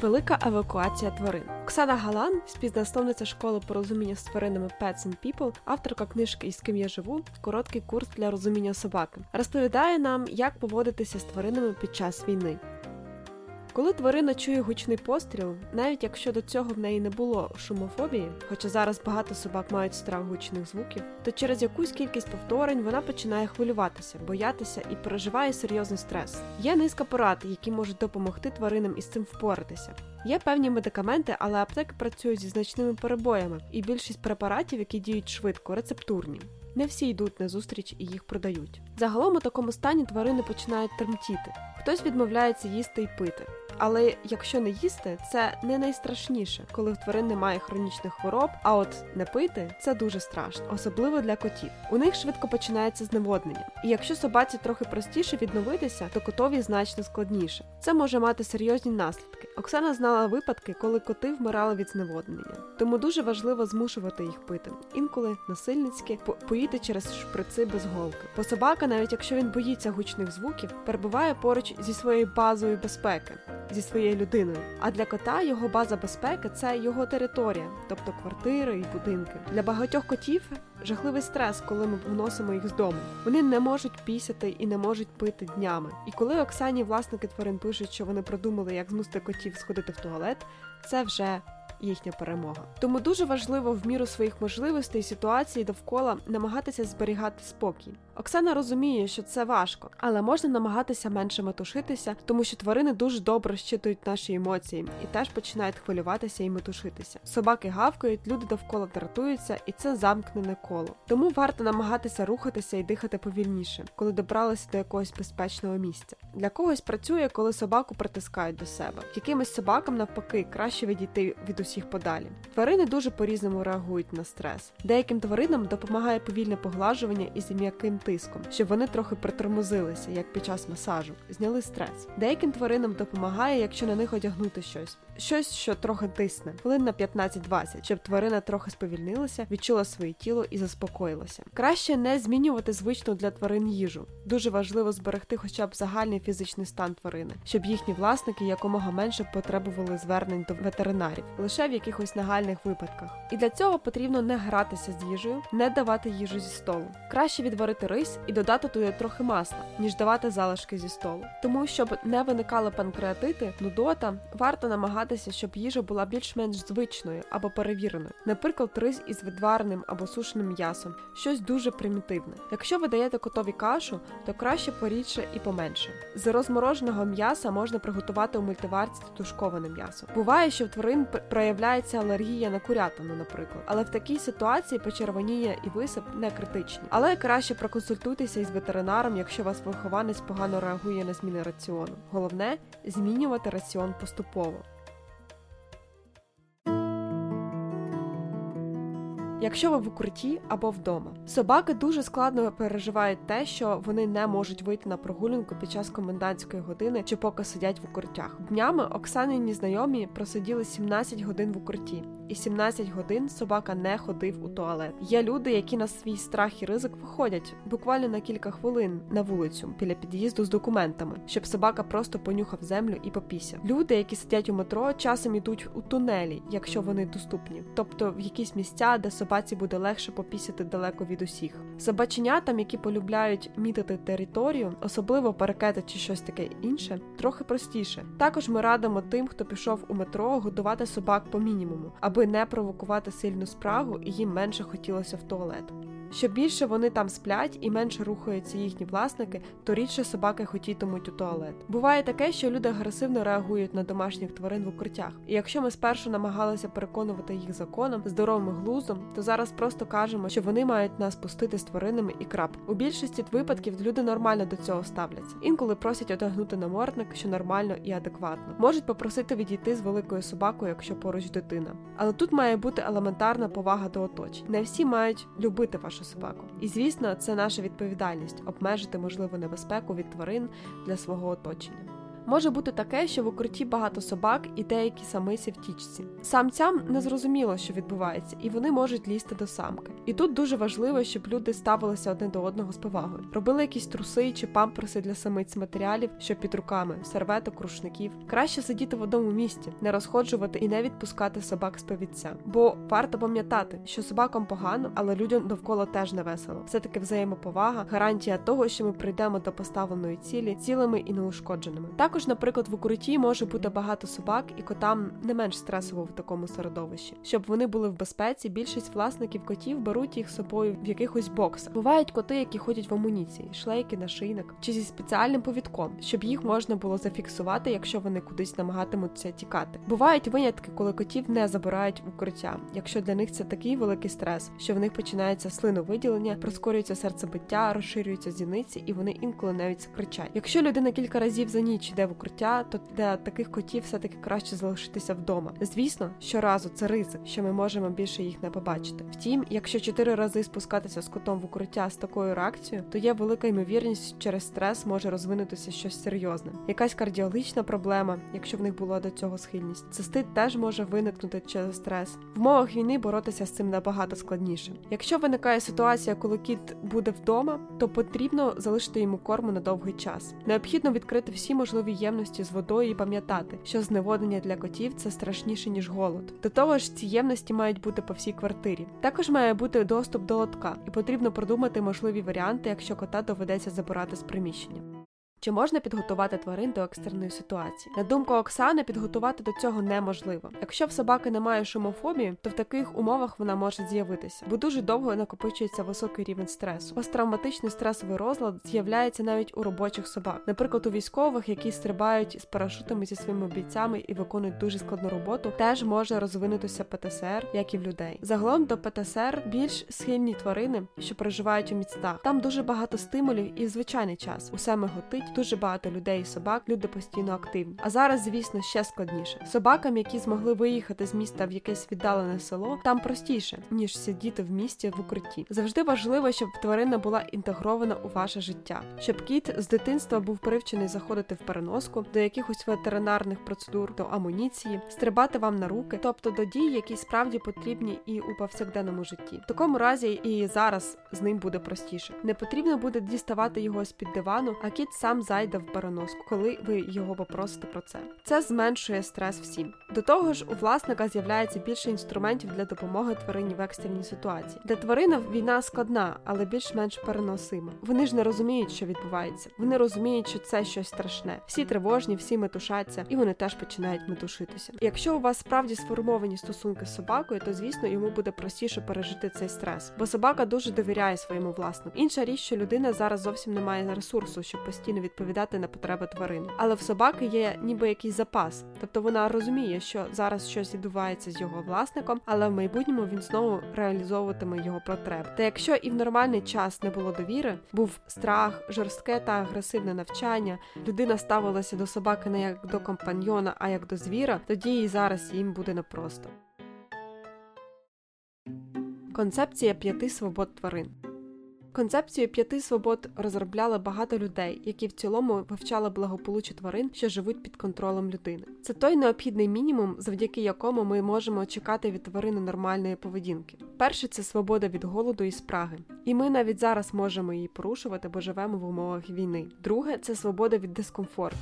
Велика евакуація тварин. Оксана Галан, співзасновниця школи порозуміння з тваринами Pets and People, авторка книжки «Із ким я живу, короткий курс для розуміння собаки, розповідає нам, як поводитися з тваринами під час війни. Коли тварина чує гучний постріл, навіть якщо до цього в неї не було шумофобії, хоча зараз багато собак мають страх гучних звуків, то через якусь кількість повторень вона починає хвилюватися, боятися і переживає серйозний стрес. Є низка порад, які можуть допомогти тваринам із цим впоратися. Є певні медикаменти, але аптеки працюють зі значними перебоями, і більшість препаратів, які діють швидко, рецептурні. Не всі йдуть на зустріч і їх продають. Загалом у такому стані тварини починають тремтіти. Хтось відмовляється їсти й пити. Але якщо не їсти, це не найстрашніше, коли в тварин немає хронічних хвороб. А от не пити це дуже страшно, особливо для котів. У них швидко починається зневоднення. І якщо собаці трохи простіше відновитися, то котові значно складніше. Це може мати серйозні наслідки. Оксана знала випадки, коли коти вмирали від зневоднення. Тому дуже важливо змушувати їх пити. Інколи насильницьки поїти через шприци без голки. Бо собака, навіть якщо він боїться гучних звуків, перебуває поруч зі своєю базою безпеки зі своєю людиною. А для кота його база безпеки це його територія, тобто квартири і будинки. Для багатьох котів жахливий стрес, коли ми вносимо їх з дому. Вони не можуть пісяти і не можуть пити днями. І коли Оксані власники тварин пишуть, що вони продумали, як змусити котів сходити в туалет, це вже їхня перемога. Тому дуже важливо в міру своїх можливостей ситуації довкола намагатися зберігати спокій. Оксана розуміє, що це важко, але можна намагатися менше метушитися, тому що тварини дуже добре щитують наші емоції і теж починають хвилюватися і метушитися. Собаки гавкають, люди довкола дратуються, і це замкнене коло. Тому варто намагатися рухатися і дихати повільніше, коли добралися до якогось безпечного місця. Для когось працює, коли собаку притискають до себе. Якимось собакам навпаки краще відійти від усіх подалі. Тварини дуже по-різному реагують на стрес. Деяким тваринам допомагає повільне поглажування із м'яким тиском, щоб вони трохи притормозилися, як під час масажу, зняли стрес. Деяким тваринам допомагає, якщо на них одягнути щось, щось, що трохи тисне, хвилин на 15-20, щоб тварина трохи сповільнилася, відчула своє тіло і заспокоїлася. Краще не змінювати звичну для тварин їжу. Дуже важливо зберегти хоча б загальний фізичний стан тварини, щоб їхні власники якомога менше потребували звернень до ветеринарів, лише в якихось нагальних випадках. І для цього потрібно не гратися з їжею, не давати їжу зі столу. Краще відварити рис і додати туди трохи масла, ніж давати залишки зі столу. Тому, щоб не виникали панкреатити, нудота, варто намагатися, щоб їжа була більш-менш звичною або перевіреною. Наприклад, рис із відвареним або сушеним м'ясом, щось дуже примітивне. Якщо ви даєте котові кашу, то краще порідше і поменше. З розмороженого м'яса можна приготувати у мультиварці тушковане м'ясо. Буває, що в тварин проявляється алергія на курятину, наприклад, але в такій ситуації почервоніння і висип не критичні. Але краще проконсультуйтеся із ветеринаром, якщо вас вихованець погано реагує на зміни раціону. Головне змінювати раціон поступово. Якщо ви в укритті або вдома, собаки дуже складно переживають те, що вони не можуть вийти на прогулянку під час комендантської години чи поки сидять в укриттях. Днями Оксанині знайомі просиділи 17 годин в укритті, і 17 годин собака не ходив у туалет. Є люди, які на свій страх і ризик виходять буквально на кілька хвилин на вулицю біля під'їзду з документами, щоб собака просто понюхав землю і попісяв. Люди, які сидять у метро, часом ідуть у тунелі, якщо вони доступні, тобто в якісь місця, де собаці буде легше попісяти далеко від усіх. Собаченятам, які полюбляють мітити територію, особливо паракети чи щось таке інше, трохи простіше. Також ми радимо тим, хто пішов у метро, годувати собак по мінімуму, аби не провокувати сильну спрагу і їм менше хотілося в туалет. Що більше вони там сплять і менше рухаються їхні власники, то рідше собаки хотітимуть у туалет. Буває таке, що люди агресивно реагують на домашніх тварин в укриттях. І якщо ми спершу намагалися переконувати їх законом, здоровим глузом, то зараз просто кажемо, що вони мають нас пустити з тваринами і крап. У більшості випадків люди нормально до цього ставляться. Інколи просять одягнути намордник, що нормально і адекватно. Можуть попросити відійти з великою собакою, якщо поруч дитина. Але тут має бути елементарна повага до оточень. Не всі мають любити вашу нашу собаку. І звісно, це наша відповідальність обмежити можливу небезпеку від тварин для свого оточення. Може бути таке, що в укритті багато собак і деякі самиці в тічці. Самцям не зрозуміло, що відбувається, і вони можуть лізти до самки. І тут дуже важливо, щоб люди ставилися одне до одного з повагою. Робили якісь труси чи памперси для самиць матеріалів, що під руками, серветок, рушників. Краще сидіти в одному місці, не розходжувати і не відпускати собак з повідця. Бо варто пам'ятати, що собакам погано, але людям довкола теж не весело. Все таки взаємоповага, гарантія того, що ми прийдемо до поставленої цілі цілими і неушкодженими. Також, наприклад, в укритті може бути багато собак, і котам не менш стресово в такому середовищі. Щоб вони були в безпеці, більшість власників котів беруть їх з собою в якихось боксах. Бувають коти, які ходять в амуніції, шлейки, нашийник чи зі спеціальним повідком, щоб їх можна було зафіксувати, якщо вони кудись намагатимуться тікати. Бувають винятки, коли котів не забирають в укриття, якщо для них це такий великий стрес, що в них починається слиновиділення, прискорюється серцебиття, розширюються зіниці, і вони інколи навіть кричать. Якщо людина кілька разів за ніч йде в укриття, то для таких котів все таки краще залишитися вдома. Звісно, щоразу це ризик, що ми можемо більше їх не побачити. Втім, якщо чотири рази спускатися з котом в укриття з такою реакцією, то є велика ймовірність, що через стрес може розвинутися щось серйозне, якась кардіологічна проблема, якщо в них була до цього схильність. Цистит теж може виникнути через стрес. В умовах війни боротися з цим набагато складніше. Якщо виникає ситуація, коли кіт буде вдома, то потрібно залишити йому корму на довгий час. Необхідно відкрити всі можливі ємності з водою і пам'ятати, що зневоднення для котів це страшніше ніж голод. До того ж, ці ємності мають бути по всій квартирі. Також має бути доступ до лотка, і потрібно продумати можливі варіанти, якщо кота доведеться забирати з приміщення. Чи можна підготувати тварин до екстреної ситуації? На думку Оксани, підготувати до цього неможливо. Якщо в собаки немає шумофобії, то в таких умовах вона може з'явитися, бо дуже довго накопичується високий рівень стресу. Посттравматичний стресовий розлад з'являється навіть у робочих собак, наприклад, у військових, які стрибають з парашутами зі своїми бійцями і виконують дуже складну роботу, теж може розвинутися ПТСР, як і в людей. Загалом до ПТСР більш схильні тварини, що проживають у містах. Там дуже багато стимулів і в звичайний час. Усе миготить дуже багато людей і собак, люди постійно активні. А зараз, звісно, ще складніше. Собакам, які змогли виїхати з міста в якесь віддалене село, там простіше ніж сидіти в місті в укритті. Завжди важливо, щоб тварина була інтегрована у ваше життя, щоб кіт з дитинства був привчений заходити в переноску до якихось ветеринарних процедур, до амуніції, стрибати вам на руки, тобто до дій, які справді потрібні і у повсякденному житті. В такому разі і зараз з ним буде простіше. Не потрібно буде діставати його з під дивану, а кіт сам зайде в переноску, коли ви його попросите про це. Це зменшує стрес всім. До того ж, у власника з'являється більше інструментів для допомоги тварині в екстреній ситуації. Для тварини війна складна, але більш-менш переносима. Вони ж не розуміють, що відбувається. Вони розуміють, що це щось страшне. Всі тривожні, всі метушаться, і вони теж починають метушитися. Якщо у вас справді сформовані стосунки з собакою, то звісно йому буде простіше пережити цей стрес, бо собака дуже довіряє своєму власнику. Інша річ, що людина зараз зовсім не має ресурсу, щоб постійно відповідати відповідати на потреби тварини. Але в собаки є ніби якийсь запас, тобто вона розуміє, що зараз щось відбувається з його власником, але в майбутньому він знову реалізовуватиме його потреби. Та якщо і в нормальний час не було довіри, був страх, жорстке та агресивне навчання, людина ставилася до собаки не як до компаньйона, а як до звіра, тоді і зараз їм буде непросто. Концепція п'яти свобод тварин. Концепцію п'яти свобод розробляли багато людей, які в цілому вивчали благополуччя тварин, що живуть під контролем людини. Це той необхідний мінімум, завдяки якому ми можемо чекати від тварини нормальної поведінки. Перше це свобода від голоду і спраги, і ми навіть зараз можемо її порушувати, бо живемо в умовах війни. Друге це свобода від дискомфорту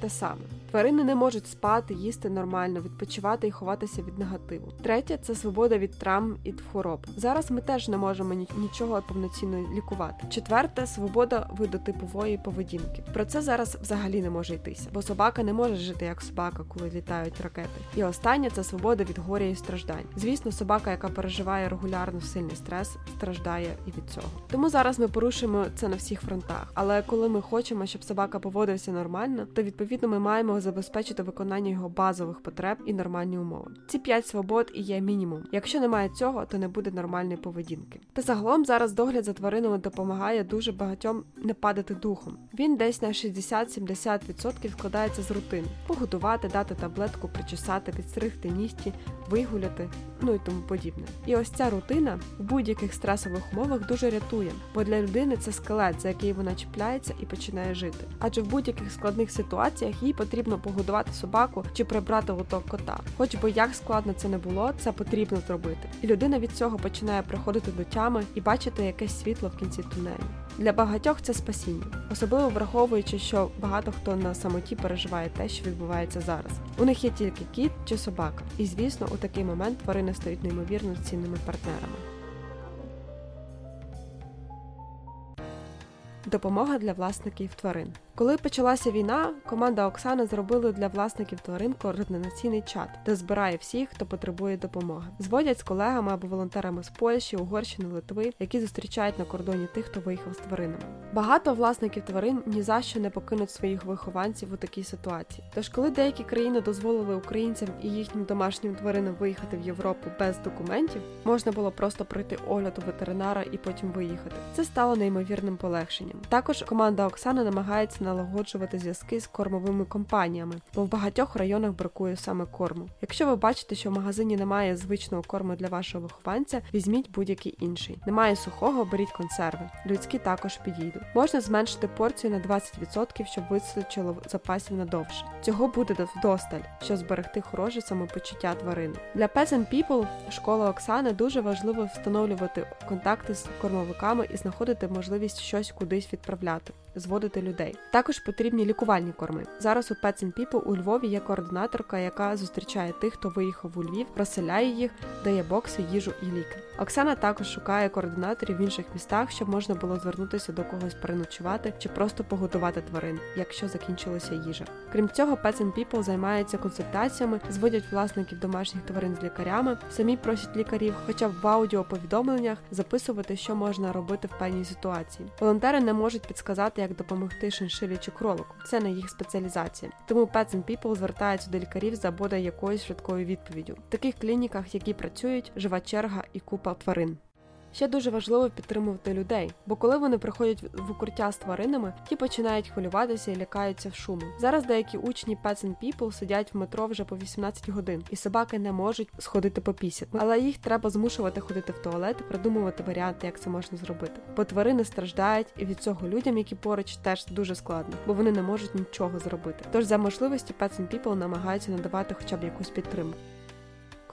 те саме. Тварини не можуть спати, їсти нормально, відпочивати і ховатися від негативу. Третє це свобода від травм і хвороб. Зараз ми теж не можемо нічого повноцінно лікувати. Четверте свобода видотипової поведінки. Про це зараз взагалі не може йтися, бо собака не може жити як собака, коли літають ракети. І останнє це свобода від горя і страждань. Звісно, собака, яка переживає регулярно сильний стрес, страждає і від цього. Тому зараз ми порушуємо це на всіх фронтах. Але коли ми хочемо, щоб собака поводився нормально, то відповідно ми маємо забезпечити виконання його базових потреб і нормальні умови. Ці п'ять свобод і є мінімум. Якщо немає цього, то не буде нормальної поведінки. Та загалом зараз догляд за тваринами допомагає дуже багатьом не падати духом. Він десь на 60-70% складається з рутин: погодувати, дати таблетку, причесати, підстригти нігті, вигуляти, ну і тому подібне. І ось ця рутина в будь-яких стресових умовах дуже рятує, бо для людини це скелет, за який вона чіпляється і починає жити. Адже в будь-яких складних ситуаціях їй потрібно погодувати собаку чи прибрати лоток кота. Хоч би як складно це не було, це потрібно зробити. І людина від цього починає приходити до тями і бачити якесь світло в кінці тунелю. Для багатьох це спасіння, особливо враховуючи, що багато хто на самоті переживає те, що відбувається зараз. У них є тільки кіт чи собака, і звісно, у такий момент тварини стають неймовірно цінними партнерами. Допомога для власників тварин. Коли почалася війна, команда Оксани зробила для власників тварин координаційний чат, де збирає всіх, хто потребує допомоги. Зводять з колегами або волонтерами з Польщі, Угорщини, Литви, які зустрічають на кордоні тих, хто виїхав з тваринами. Багато власників тварин ні за що не покинуть своїх вихованців у такій ситуації. Тож, коли деякі країни дозволили українцям і їхнім домашнім тваринам виїхати в Європу без документів, можна було просто пройти огляд у ветеринара і потім виїхати. Це стало неймовірним полегшенням. Також команда Оксани намагається налагоджувати зв'язки з кормовими компаніями, бо в багатьох районах бракує саме корму. Якщо ви бачите, що в магазині немає звичного корму для вашого вихованця, візьміть будь-який інший. Немає сухого, беріть консерви. Людські також підійдуть. Можна зменшити порцію на 20%, щоб вистачило запасів надовше. Цього буде вдосталь, щоб зберегти хороше самопочуття тварини. Для Pets People школа Оксани дуже важливо встановлювати контакти з кормовиками і знаходити можливість щось кудись відправляти, зводити людей. Також потрібні лікувальні корми. Зараз у Pets and People у Львові є координаторка, яка зустрічає тих, хто виїхав у Львів, розселяє їх, дає бокси, їжу і ліки. Оксана також шукає координаторів в інших містах, щоб можна було звернутися до когось переночувати чи просто погодувати тварин, якщо закінчилася їжа. Крім цього, Pets and People займаються консультаціями, зводять власників домашніх тварин з лікарями, самі просять лікарів, хоча б в аудіоповідомленнях записувати, що можна робити в певній ситуації. Волонтери не можуть підсказати, як допомогти шиншилі чи кролику. Це не їх спеціалізація. Тому Pets and People звертаються до лікарів за бодай якоюсь швидкою відповіддю. В таких клініках, які працюють, жива черга і купа тварин. Ще дуже важливо підтримувати людей, бо коли вони приходять в укриття з тваринами, ті починають хвилюватися і лякаються в шуму. Зараз деякі учні Pets and People сидять в метро вже по 18 годин, і собаки не можуть сходити по пісі. Але їх треба змушувати ходити в туалет, і придумувати варіанти, як це можна зробити. Бо тварини страждають, і від цього людям, які поруч, теж дуже складно, бо вони не можуть нічого зробити. Тож за можливості Pets and People намагаються надавати хоча б якусь підтримку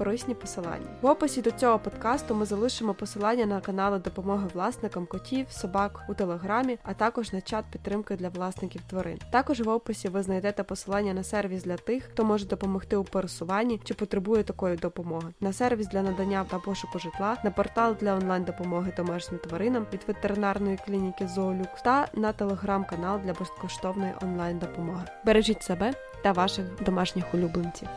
корисні посилання. В описі до цього подкасту ми залишимо посилання на канали допомоги власникам котів, собак у телеграмі, а також на чат підтримки для власників тварин. Також в описі ви знайдете посилання на сервіс для тих, хто може допомогти у пересуванні чи потребує такої допомоги, на сервіс для надання та пошуку житла, на портал для онлайн допомоги домашнім тваринам від ветеринарної клініки Зоолюкс та на телеграм-канал для безкоштовної онлайн допомоги. Бережіть себе та ваших домашніх улюбленців.